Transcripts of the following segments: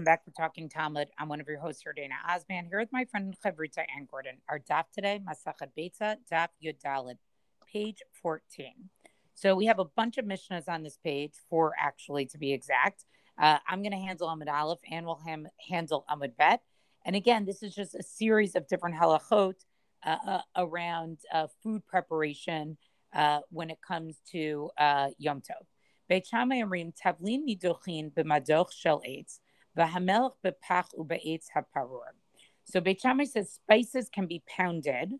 Welcome back to Talking Talmud. I'm one of your hosts here, Dana Osman, here with my friend chavruta Anne Gordon. Our daf today, Masachet Beitza, daf Yud page 14. So we have a bunch of mishnahs on this page, four actually to be exact. Uh, I'm going to handle Amud Aleph and we'll ham- handle Amud Bet. And again, this is just a series of different halachot uh, uh, around uh, food preparation uh, when it comes to uh, Yom Tov. Beit Shammai Amrim Tavlin Midochin b'madoch shel eitz So Beit Shammai says spices can be pounded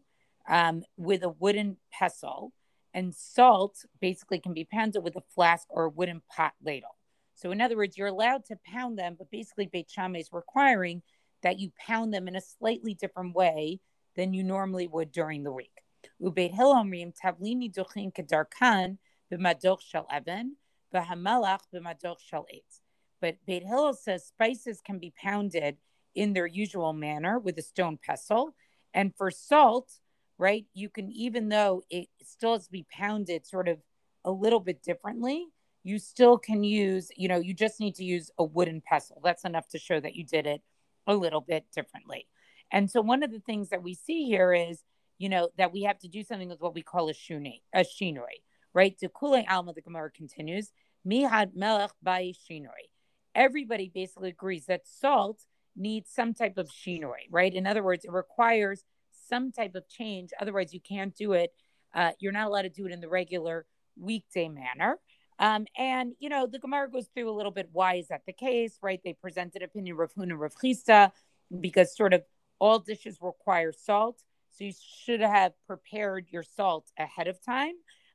um, with a wooden pestle, and salt basically can be pounded with a flask or a wooden pot ladle. So, in other words, you're allowed to pound them, but basically, Beit Shammai is requiring that you pound them in a slightly different way than you normally would during the week. Ubeit Hilomrim Tavlini Duchin Kedarkan b'madoch shel even v'hamalach b'madoch shel eitz. But Beit Hillel says spices can be pounded in their usual manner with a stone pestle, and for salt, right? You can, even though it still has to be pounded sort of a little bit differently, you still can use, you know, you just need to use a wooden pestle. That's enough to show that you did it a little bit differently. And so one of the things that we see here is, you know, that we have to do something with what we call a shuni, a shinoi, right? To kule alma, the Gemara continues, mihad melech by shinoi. Everybody basically agrees that salt needs some type of shinoi, right? In other words, it requires some type of change. Otherwise, you can't do it. Uh, you're not allowed to do it in the regular weekday manner. Um, and you know, the Gemara goes through a little bit why is that the case, right? They presented opinion Rav Huna Rav Chisda because sort of all dishes require salt, so you should have prepared your salt ahead of time.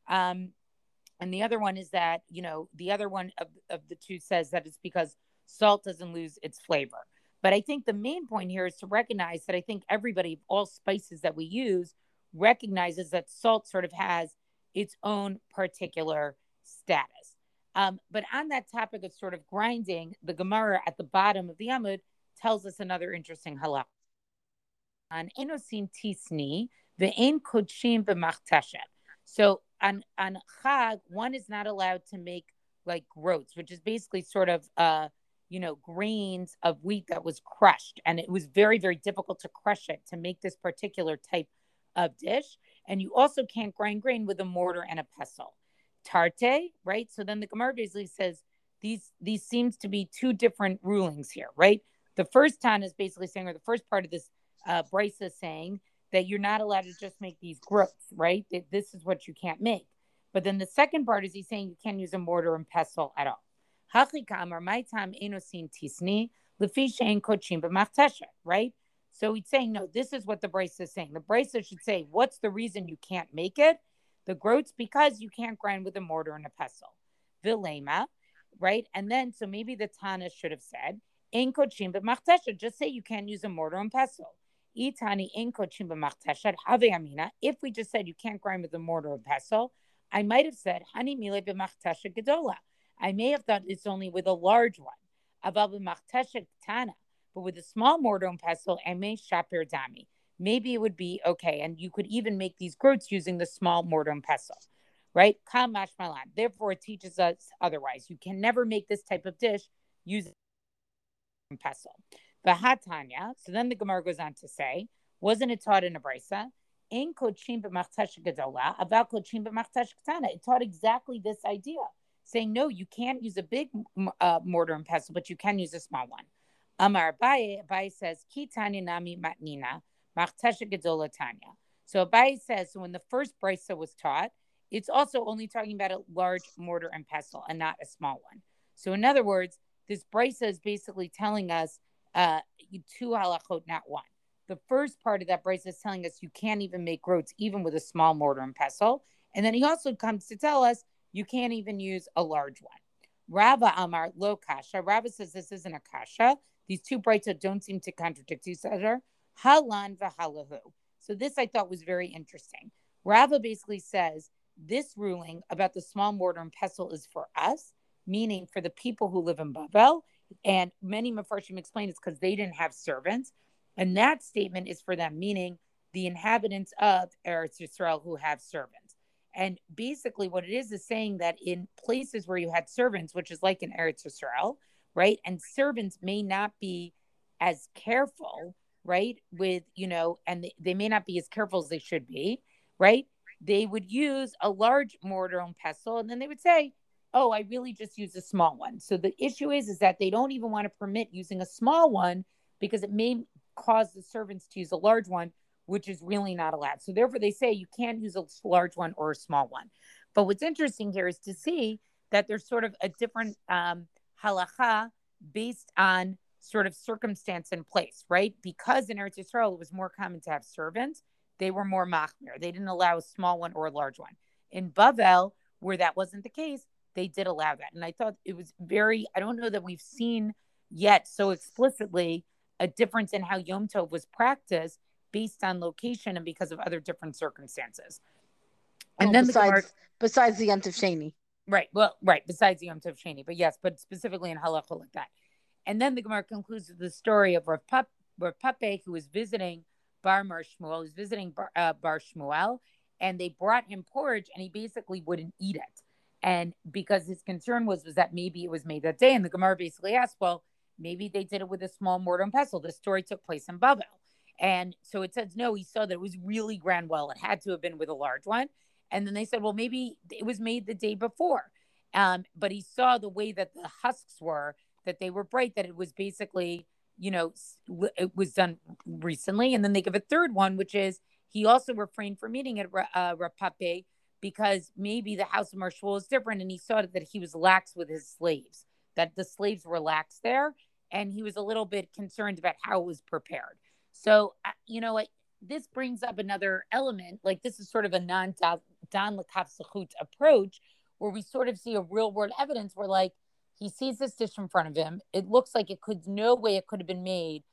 Um, and the other one is that you know the other one of, of the two says that it's because salt doesn't lose its flavor. But I think the main point here is to recognize that I think everybody, all spices that we use, recognizes that salt sort of has its own particular status. Um, but on that topic of sort of grinding, the Gemara at the bottom of the Amud tells us another interesting halakha. On enosin tisni, ve'en kodshim b'machteshet. So on on Chag, one is not allowed to make like groats, which is basically sort of uh you know, grains of wheat that was crushed. And it was very, very difficult to crush it to make this particular type of dish. And you also can't grind grain with a mortar and a pestle. Tarte, right? So then the Gemara basically says these these seems to be two different rulings here, right? The first time is basically saying, or the first part of this uh, Bryce is saying that you're not allowed to just make these groats, right? That this is what you can't make. But then the second part is he's saying you can't use a mortar and pestle at all. Right? So he's saying, no, this is what the Brace is saying. The Brace should say, what's the reason you can't make it? The groats because you can't grind with a mortar and a pestle. Vilema, right? And then, so maybe the Tana should have said, in kochim b'machtesha, just say you can't use a mortar and pestle. Itani. If we just said you can't grind with a mortar and pestle, I might have said, hani mile b'machtesha gedola. I may have thought it's only with a large one. But with a small mortar and pestle, I may shapir dami. Maybe it would be okay. And you could even make these groats using the small mortar and pestle, right? Kamash malan. Therefore, it teaches us otherwise. You can never make this type of dish using pestle. Vahatanya. So then the Gemara goes on to say, wasn't it taught in a brisa? It taught exactly this idea saying, no, you can't use a big uh, mortar and pestle, but you can use a small one. Amar Abaye, Abaye says, Ki tanya nami matnina, machtesha gedola tanya. So Abaye says, so when the first brisa was taught, it's also only talking about a large mortar and pestle and not a small one. So in other words, this brisa is basically telling us uh, two halachot, not one. The first part of that brisa is telling us you can't even make groats even with a small mortar and pestle. And then he also comes to tell us you can't even use a large one. Rava Amar lo kasha. Rava says this isn't a kasha. These two brisas don't seem to contradict each other. Halan v'halahu. So this I thought was very interesting. Rava basically says this ruling about the small mortar and pestle is for us, meaning for the people who live in Bavel. And many Mefarshim explain it's because they didn't have servants. And that statement is for them, meaning the inhabitants of Eretz Yisrael who have servants. And basically, what it is is saying that in places where you had servants, which is like in Eretz Yisrael, right? And servants may not be as careful, right? With, you know, and they, they may not be as careful as they should be, right? They would use a large mortar and pestle, and then they would say, oh, I really just use a small one. So the issue is, is that they don't even want to permit using a small one because it may cause the servants to use a large one, which is really not allowed. So therefore, they say you can't use a large one or a small one. But what's interesting here is to see that there's sort of a different um, halacha based on sort of circumstance and place, right? Because in Eretz Yisrael it was more common to have servants, they were more machmir. They didn't allow a small one or a large one. In Bavel, where that wasn't the case, they did allow that. And I thought it was very, I don't know that we've seen yet so explicitly a difference in how Yom Tov was practiced based on location and because of other different circumstances. And well, then besides, the Gemara, besides the Yom Tov Sheni. Right. Well, right. Besides the Yom Tov Sheni, but yes, but specifically in halacha like that. And then the Gemara concludes with the story of Rav, Pap, Rav Pape, who was visiting Bar Mar Shmuel, was visiting Bar, uh, Bar Shmuel, and they brought him porridge, and he basically wouldn't eat it. And because his concern was was that maybe it was made that day, and the Gemara basically asked, well, maybe they did it with a small mortar and pestle. The story took place in Bavel. And so it says, no, he saw that it was really grand well. It had to have been with a large one. And then they said, well, maybe it was made the day before. Um, but he saw the way that the husks were, that they were bright, that it was basically, you know, it was done recently. And then they give a third one, which is he also refrained from eating at uh, Rav Pape because maybe the house of Mar Shmuel is different. And he saw that he was lax with his slaves, that the slaves were lax there. And he was a little bit concerned about how it was prepared. So, you know, this brings up another element. Like this is sort of a non Don Lakaf approach where we sort of see a real world evidence where like he sees this dish in front of him. It looks like it could no way it could have been made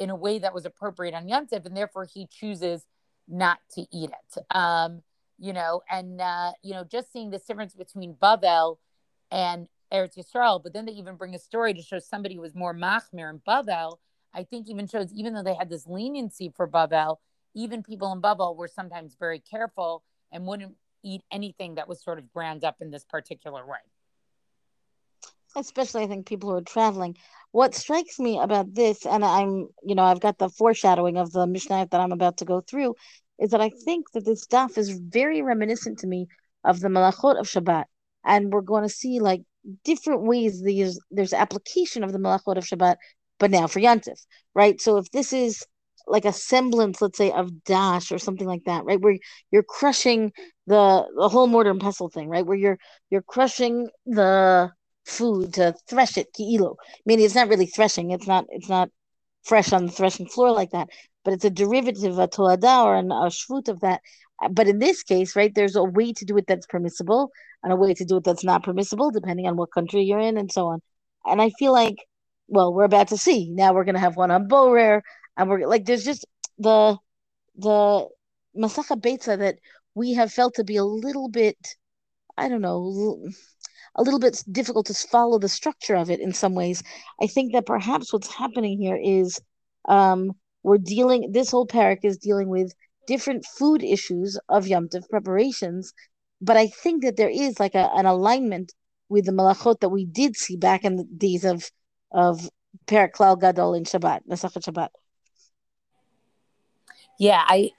in a way that was appropriate on Yontif, and therefore he chooses not to eat it. Um, you know, and uh, you know, just seeing this difference between Bavel and Eretz Yisrael, but then they even bring a story to show somebody was more machmir in Bavel I think even shows even though they had this leniency for Bavel, even people in Bavel were sometimes very careful and wouldn't eat anything that was sort of ground up in this particular way. Especially, I think people who are traveling. What strikes me about this, and I'm, you know, I've got the foreshadowing of the Mishnah that I'm about to go through, is that I think that this stuff is very reminiscent to me of the Malachot of Shabbat. And we're going to see like different ways these there's application of the Malachot of Shabbat but now for Yantif, right? So if this is like a semblance, let's say, of dash or something like that, right? Where you're crushing the the whole mortar and pestle thing, right? Where you're you're crushing the food to thresh it, kiilo. Meaning it's not really threshing, it's not it's not fresh on the threshing floor like that, but it's a derivative, a toladah or an, a shvut of that. But in this case, right, there's a way to do it that's permissible and a way to do it that's not permissible, depending on what country you're in and so on. And I feel like well, we're about to see. Now we're gonna have one on Borer, and we're like, there's just the the Masacha Beitza that we have felt to be a little bit, I don't know, a little bit difficult to follow the structure of it in some ways. I think that perhaps what's happening here is um, we're dealing. This whole parak is dealing with different food issues of Yom Tov preparations, but I think that there is like a, an alignment with the malachot that we did see back in the days of of Perak Klal Gadol in Shabbat, Masachet Shabbat. Yeah, I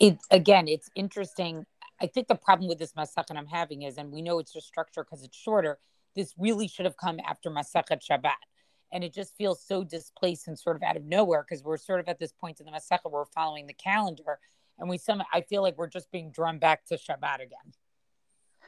it again, it's interesting. I think the problem with this Masachet I'm having is, and we know it's just structure because it's shorter. This really should have come after Masachet Shabbat, and it just feels so displaced and sort of out of nowhere because we're sort of at this point in the where we're following the calendar, and we some I feel like we're just being drawn back to Shabbat again.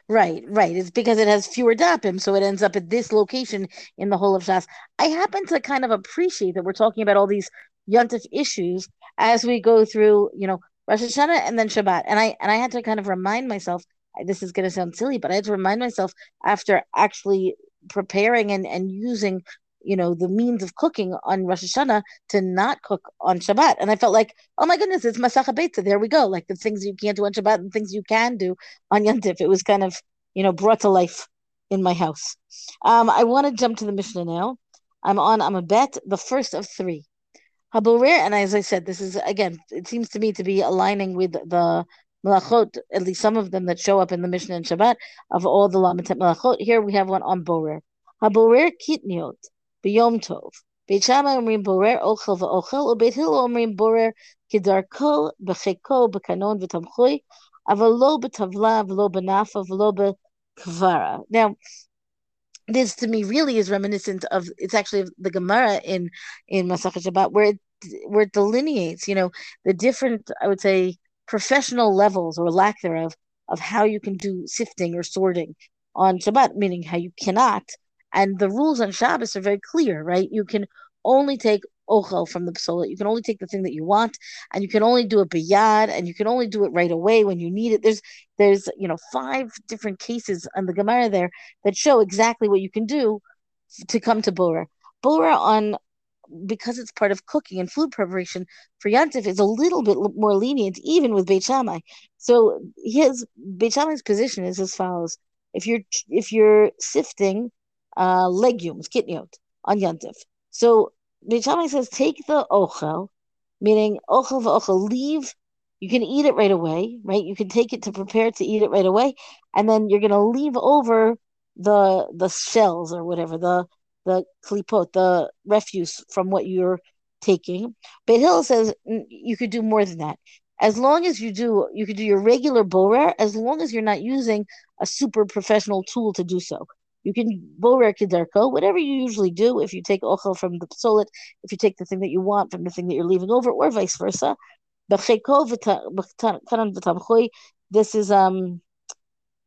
Right, right. It's because it has fewer dapim, so it ends up at this location in the whole of Shas. I happen to kind of appreciate that we're talking about all these yontif issues as we go through, you know, Rosh Hashanah and then Shabbat. And I and I had to kind of remind myself. This is going to sound silly, but I had to remind myself after actually preparing and and using you know the means of cooking on Rosh Hashanah to not cook on Shabbat, and I felt like, oh my goodness, it's Masacha Beitza. There we go, like the things you can't do on Shabbat and things you can do on Yantif. It was kind of you know brought to life in my house. Um, I want to jump to the Mishnah now. I'm on. I'm a bet the first of three. Haburir, and as I said, this is again. It seems to me to be aligning with the malachot, at least some of them that show up in the Mishnah and Shabbat of all the lamitet malachot. Here we have one on borer. Haborer kitniot ביום טוב. בית שמאי אומרים בורר אוכל ואוכל, ובית הלל אומרים בורר כדרכו, בחיקו, בקנון ותמחוי, אבל לא בטבלה ולא בנאפה ולא בכברה. Now, this to me really is reminiscent of it's actually the Gemara in in Masachet Shabbat where it where it delineates, you know, the different I would say professional levels or lack thereof of how you can do sifting or sorting on Shabbat, meaning how you cannot. and the rules on Shabbos are very clear, right? You can only take ochel from the psola. You can only take the thing that you want, and you can only do it biyad, and you can only do it right away when you need it. There's there's you know five different cases on the Gemara there that show exactly what you can do to come to Bora. Bora on because it's part of cooking and food preparation for Yantif is a little bit more lenient even with Beit Shammai. So his Beit Shammai's position is as follows: if you're if you're sifting uh, legumes, kitniot on Yantif, so Beit says take the ochel, meaning ochel v'ochel, leave. You can eat it right away, right? You can take it to prepare to eat it right away, and then you're going to leave over the the shells or whatever the the klipot, the refuse from what you're taking. Beit Hill says you could do more than that. As long as you do, you could do your regular borer, as long as you're not using a super professional tool to do so. You can borer whatever you usually do. If you take ochel from the psolet, if you take the thing that you want from the thing that you're leaving over, or vice versa. This is um,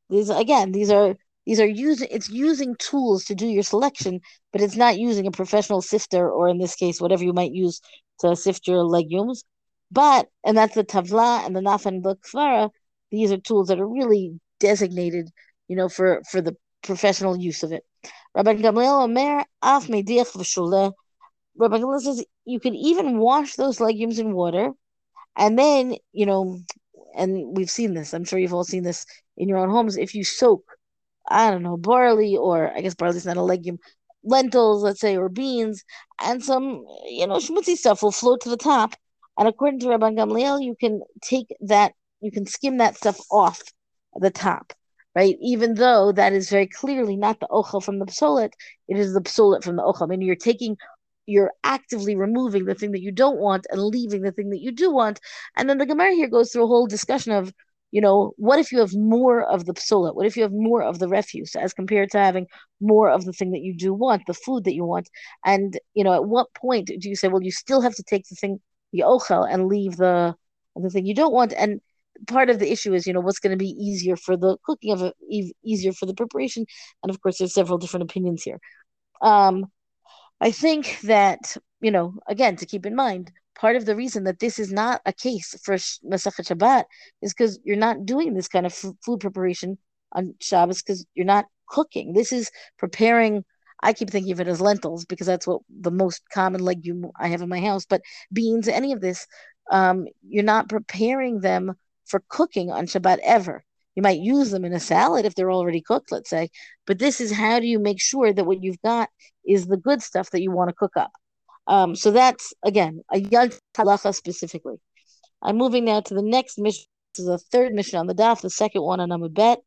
these again, these are these are using it's using tools to do your selection, but it's not using a professional sifter or in this case whatever you might use to sift your legumes. But and that's the tavla and the nafan kvara. These are tools that are really designated, you know, for for the professional use of it. Rabbi Gamliel Omer af mediach v'shuleh. Rabbi Gamliel says you can even wash those legumes in water, and then you know, and we've seen this. I'm sure you've all seen this in your own homes. If you soak, I don't know, barley or I guess barley's not a legume, lentils, let's say, or beans, and some you know schmutzy stuff will float to the top. And according to Rabbi Gamliel, you can take that, you can skim that stuff off the top right? Even though that is very clearly not the ochel from the psolet, it is the psolet from the ochel. I mean, you're taking, you're actively removing the thing that you don't want and leaving the thing that you do want. And then the Gemara here goes through a whole discussion of, you know, what if you have more of the psolet? What if you have more of the refuse as compared to having more of the thing that you do want, the food that you want? And, you know, at what point do you say, well, you still have to take the thing, the ochel, and leave the the thing you don't want? And part of the issue is you know what's going to be easier for the cooking of it easier for the preparation and of course there's several different opinions here um i think that you know again to keep in mind part of the reason that this is not a case for Masachet Shabbat is because you're not doing this kind of f- food preparation on Shabbos because you're not cooking. This is preparing. I keep thinking of it as lentils because that's what the most common legume I have in my house. But beans, any of this, um, you're not preparing them for cooking on Shabbat ever. You might use them in a salad if they're already cooked, let's say. But this is how do you make sure that what you've got is the good stuff that you want to cook up. Um, so that's again a yad halacha specifically. I'm moving now to the next Mishnah. This is the third Mishnah on the daf, the second one on Amud Bet.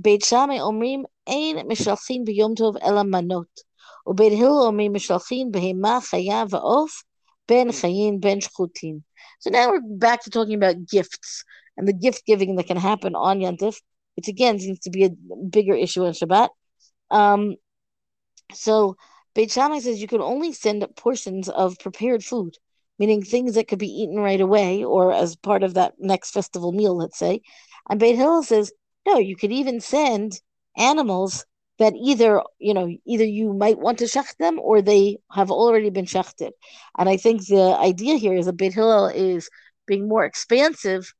Beit Shammai omrim ein mishalchin b'yom tov ela manot. Ubeit Hillel omrim mishalchin behema chaya va'of ben chayin ben shchutin. So now we're back to talking about gifts and the gift giving that can happen on Yantif, which again seems to be a bigger issue on Shabbat. Um, so Beit Shammai says you can only send portions of prepared food, meaning things that could be eaten right away or as part of that next festival meal, let's say. And Beit Hillel says no, you could even send animals that either you know either you might want to shech them or they have already been shechted. And I think the idea here is that Beit Hillel is being more expansive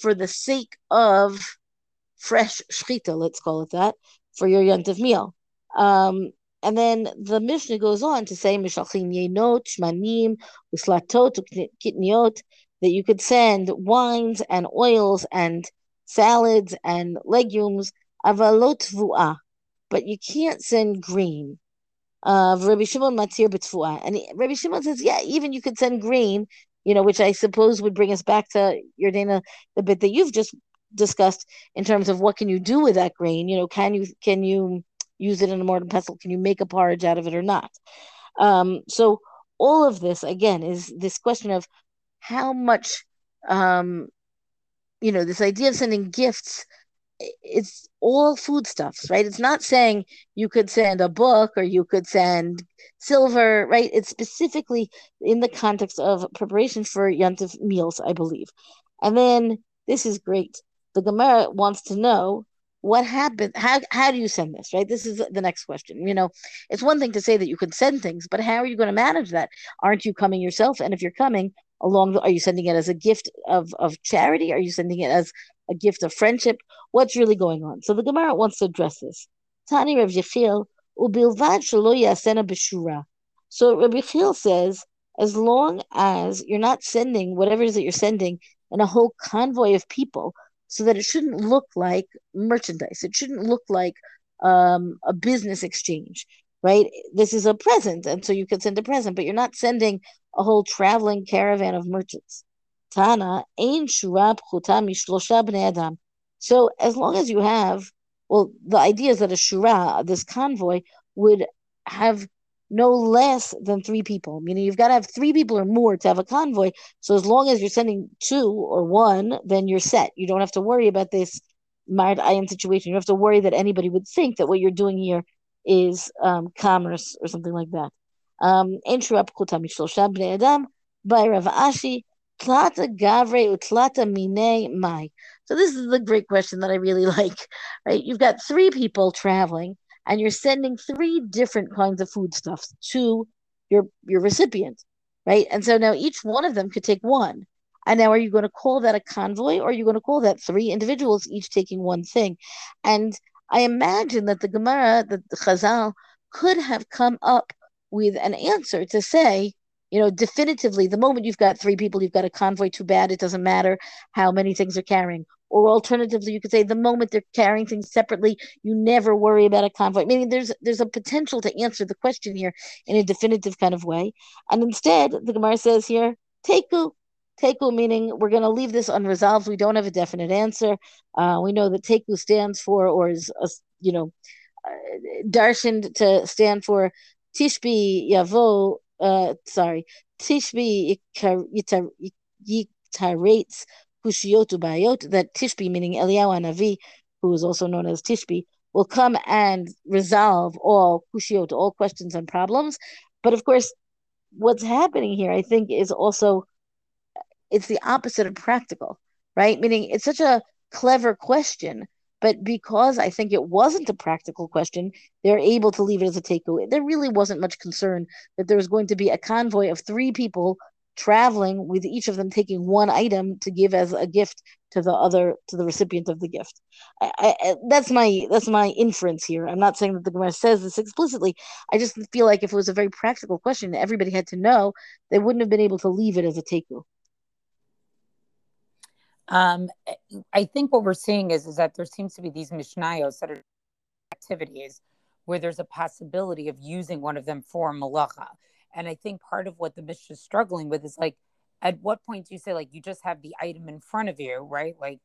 for the sake of fresh shchita, let's call it that, for your yontif meal. Um, and then the Mishnah goes on to say, shmanim, that you could send wines and oils and salads and legumes, avalot vu'ah, but you can't send grain. Uh, Rabbi Shimon matir b'tfu'ah. And Rabbi Shimon says, yeah, even you could send grain, you know, which I suppose would bring us back to Yardena, the bit that you've just discussed in terms of what can you do with that grain? You know, can you can you use it in a mortar and pestle? Can you make a porridge out of it or not? Um, so all of this again is this question of how much um, you know this idea of sending gifts it's all foodstuffs, right? It's not saying you could send a book or you could send silver, right? It's specifically in the context of preparation for yontif meals, I believe. And then this is great. The Gemara wants to know what happened. How how do you send this, right? This is the next question. You know, it's one thing to say that you can send things, but how are you going to manage that? Aren't you coming yourself? And if you're coming along, the, are you sending it as a gift of of charity? Are you sending it as a gift of friendship? What's really going on? So the Gemara wants to address this. Tani Rav Yechiel ubilvad shelo yasena b'shura. So Rabbi Yechiel says, as long as you're not sending whatever it is that you're sending in a whole convoy of people, so that it shouldn't look like merchandise. It shouldn't look like um, a business exchange, right? This is a present, and so you could send a present, but you're not sending a whole traveling caravan of merchants. Tana, ein shura adam. So as long as you have, well, the idea is that a shura, this convoy, would have no less than three people. Meaning you've got to have three people or more to have a convoy. So as long as you're sending two or one, then you're set. You don't have to worry about this marit ayin situation. You don't have to worry that anybody would think that what you're doing here is um, commerce or something like that. Um, by. So this is the great question that I really like. Right, you've got three people traveling, and you're sending three different kinds of foodstuffs to your your recipient, right? And so now each one of them could take one. And now, are you going to call that a convoy, or are you going to call that three individuals each taking one thing? And I imagine that the Gemara, the Chazal, could have come up with an answer to say, you know, definitively, the moment you've got three people, you've got a convoy, too bad. It doesn't matter how many things are carrying. Or alternatively, you could say the moment they're carrying things separately, you never worry about a convoy. Meaning there's there's a potential to answer the question here in a definitive kind of way. And instead, the Gemara says here, teku. Teku meaning we're going to leave this unresolved. We don't have a definite answer. Uh, we know that teku stands for, or is, a, you know, uh, to stand for Tishbi Yavo uh, sorry, Tishbi yitarates Hushiyotu Bayot, that Tishbi, meaning Eliyahu Navi, who is also known as Tishbi, will come and resolve all Hushiyot, all questions and problems. But of course, what's happening here, I think, is also it's the opposite of practical, right? Meaning it's such a clever question but because I think it wasn't a practical question, they're able to leave it as a takeaway. There really wasn't much concern that there was going to be a convoy of three people traveling with each of them taking one item to give as a gift to the other to the recipient of the gift. I, I, that's my that's my inference here. I'm not saying that the Gemara says this explicitly. I just feel like if it was a very practical question, everybody had to know, they wouldn't have been able to leave it as a takeaway. Um, I think what we're seeing is, is that there seems to be these mishnayos that are activities where there's a possibility of using one of them for malacha. And I think part of what the Mishnah is struggling with is like, at what point do you say, like, you just have the item in front of you, right? Like,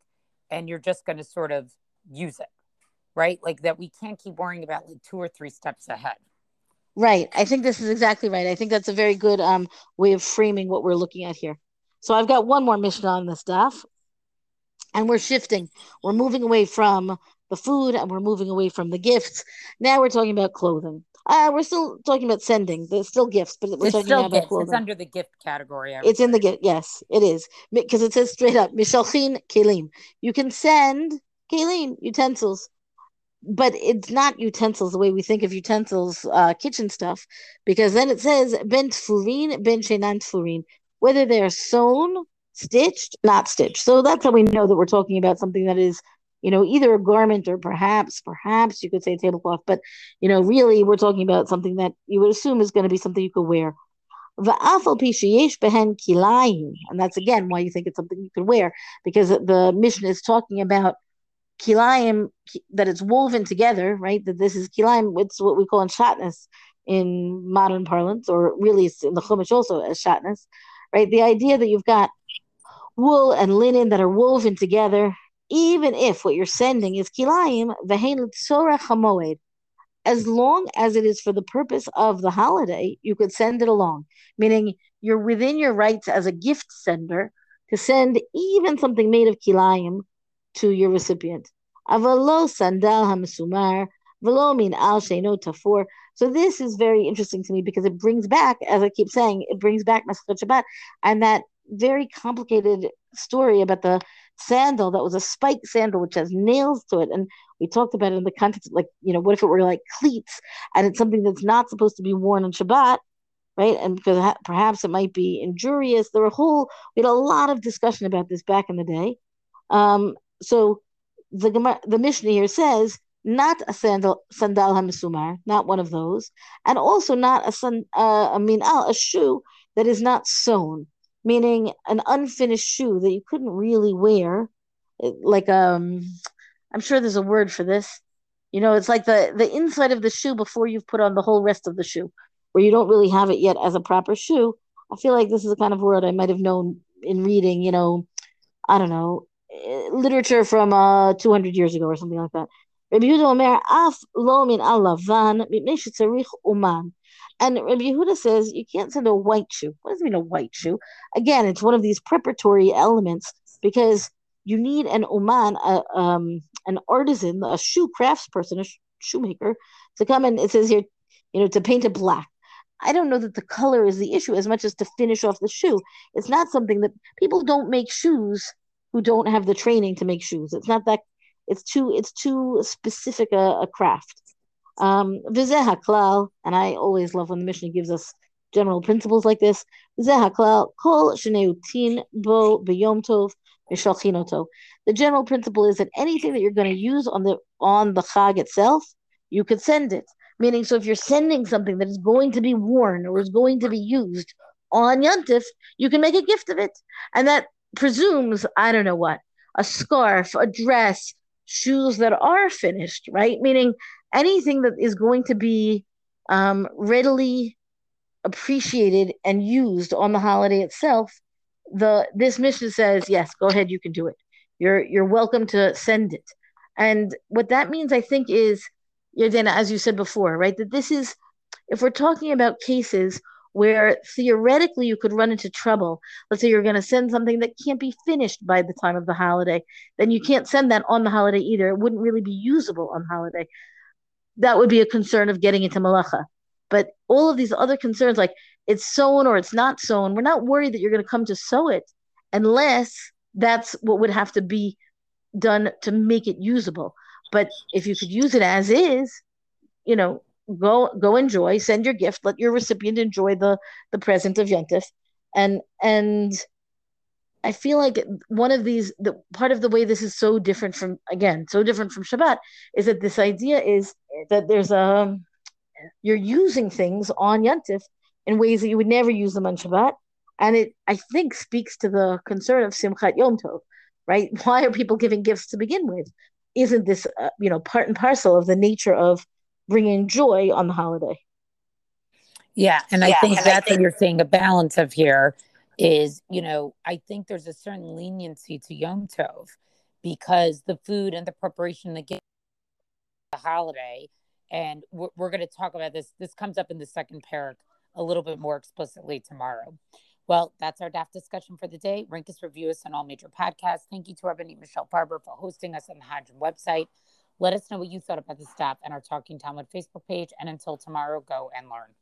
and you're just going to sort of use it, right? Like, that we can't keep worrying about like two or three steps ahead. Right. I think this is exactly right. I think that's a very good um, way of framing what we're looking at here. So I've got one more Mishnah on this stuff and we're shifting. We're moving away from the food and we're moving away from the gifts. Now we're talking about clothing. Uh, we're still talking about sending. There's still gifts, but we're it's talking about gifts. clothing. It's under the gift category. It's in the gift. Yes, it is because it says straight up, mishalchin kelim. You can send kelim utensils, but it's not utensils the way we think of utensils, uh, kitchen stuff, because then it says ben tfurin, ben shenan tfurin, whether they are sewn stitched, not stitched. So that's how we know that we're talking about something that is, you know, either a garment or perhaps, perhaps you could say tablecloth, but you know, really we're talking about something that you would assume is going to be something you could wear. And that's again why you think it's something you could wear, because the Mishnah is talking about kilayim that it's woven together, right? That this is kilayim, it's what we call in shatnez in modern parlance, or really in the Chumash also as shatnez, right? The idea that you've got wool and linen that are woven together, even if what you're sending is kilayim, v'hein hamoed. as long as it is for the purpose of the holiday, you could send it along, meaning you're within your rights as a gift sender to send even something made of kilayim to your recipient. Sandal velo min al sheino tafor. So this is very interesting to me because it brings back, as I keep saying, it brings back Masechet Shabbat and that very complicated story about the sandal that was a spiked sandal which has nails to it. And we talked about it in the context of like you know what if it were like cleats and it's something that's not supposed to be worn on shabbat right? And because perhaps it might be injurious. There were a whole we had a lot of discussion about this back in the day. Um, so the the Mishnah here says not a sandal sandal hamisumar, not one of those, and also not a san, uh, a shoe that is not sewn meaning an unfinished shoe that you couldn't really wear. Like um i'm sure there's a word for this. You know it's like the the inside of the shoe before you've put on the whole rest of the shoe where you don't really have it yet as a proper shoe. I feel like this is the kind of word i might have known in reading you know i don't know eh, literature from uh 200 years ago or something like that. Rabbi Yehuda Omer, af lo min alavan, shetzarich uman. And Rabbi Yehuda says you can't send a white shoe. What does it mean a white shoe? Again, it's one of these preparatory elements because you need an oman, a, um, an artisan, a shoe craftsperson, a sh- shoemaker, to come and it says here, you know, to paint it black. I don't know that the color is the issue as much as to finish off the shoe. It's not something that people don't make shoes who don't have the training to make shoes. It's not that. It's too. It's too specific a, a craft. Um, and I always love when the Mishnah gives us general principles like this. haklal, kol bo tov The general principle is that anything that you're going to use on the on the chag itself, you could send it. Meaning, so if you're sending something that is going to be worn or is going to be used on Yantif, you can make a gift of it, and that presumes I don't know what a scarf, a dress, shoes that are finished, right? Meaning anything that is going to be um, readily appreciated and used on the holiday itself, the this Mishnah says, yes, go ahead, you can do it. You're you're welcome to send it. And what that means, I think, is Yardena, as you said before, right? That this is if we're talking about cases where theoretically you could run into trouble. Let's say you're going to send something that can't be finished by the time of the holiday, then you can't send that on the holiday either. It wouldn't really be usable on holiday that would be a concern of getting into malacha. But all of these other concerns, like it's sown or it's not sown, we're not worried that you're going to come to sow it unless that's what would have to be done to make it usable. But if you could use it as is, you know, go go enjoy, send your gift, let your recipient enjoy the the present of Yontif, and and I feel like one of these, the part of the way this is so different from, again, so different from Shabbat, is that this idea is that there's a, you're using things on Yantif in ways that you would never use them on Shabbat. And it, I think, speaks to the concern of Simchat Yom Tov, right? Why are people giving gifts to begin with? Isn't this, uh, you know, part and parcel of the nature of bringing joy on the holiday? Yeah, and I yeah, think and that's I think- what you're seeing a balance of here is, you know, I think there's a certain leniency to Yom Tov because the food and the preparation the the holiday, and we're, we're going to talk about this. This comes up in the second parak a little bit more explicitly tomorrow. Well, that's our DAF discussion for the day. Rank us, review us on all major podcasts. Thank you to our Michelle Farber for hosting us on the Hadran website. Let us know what you thought about the staff and our Talking Talmud Facebook page. And until tomorrow, go and learn.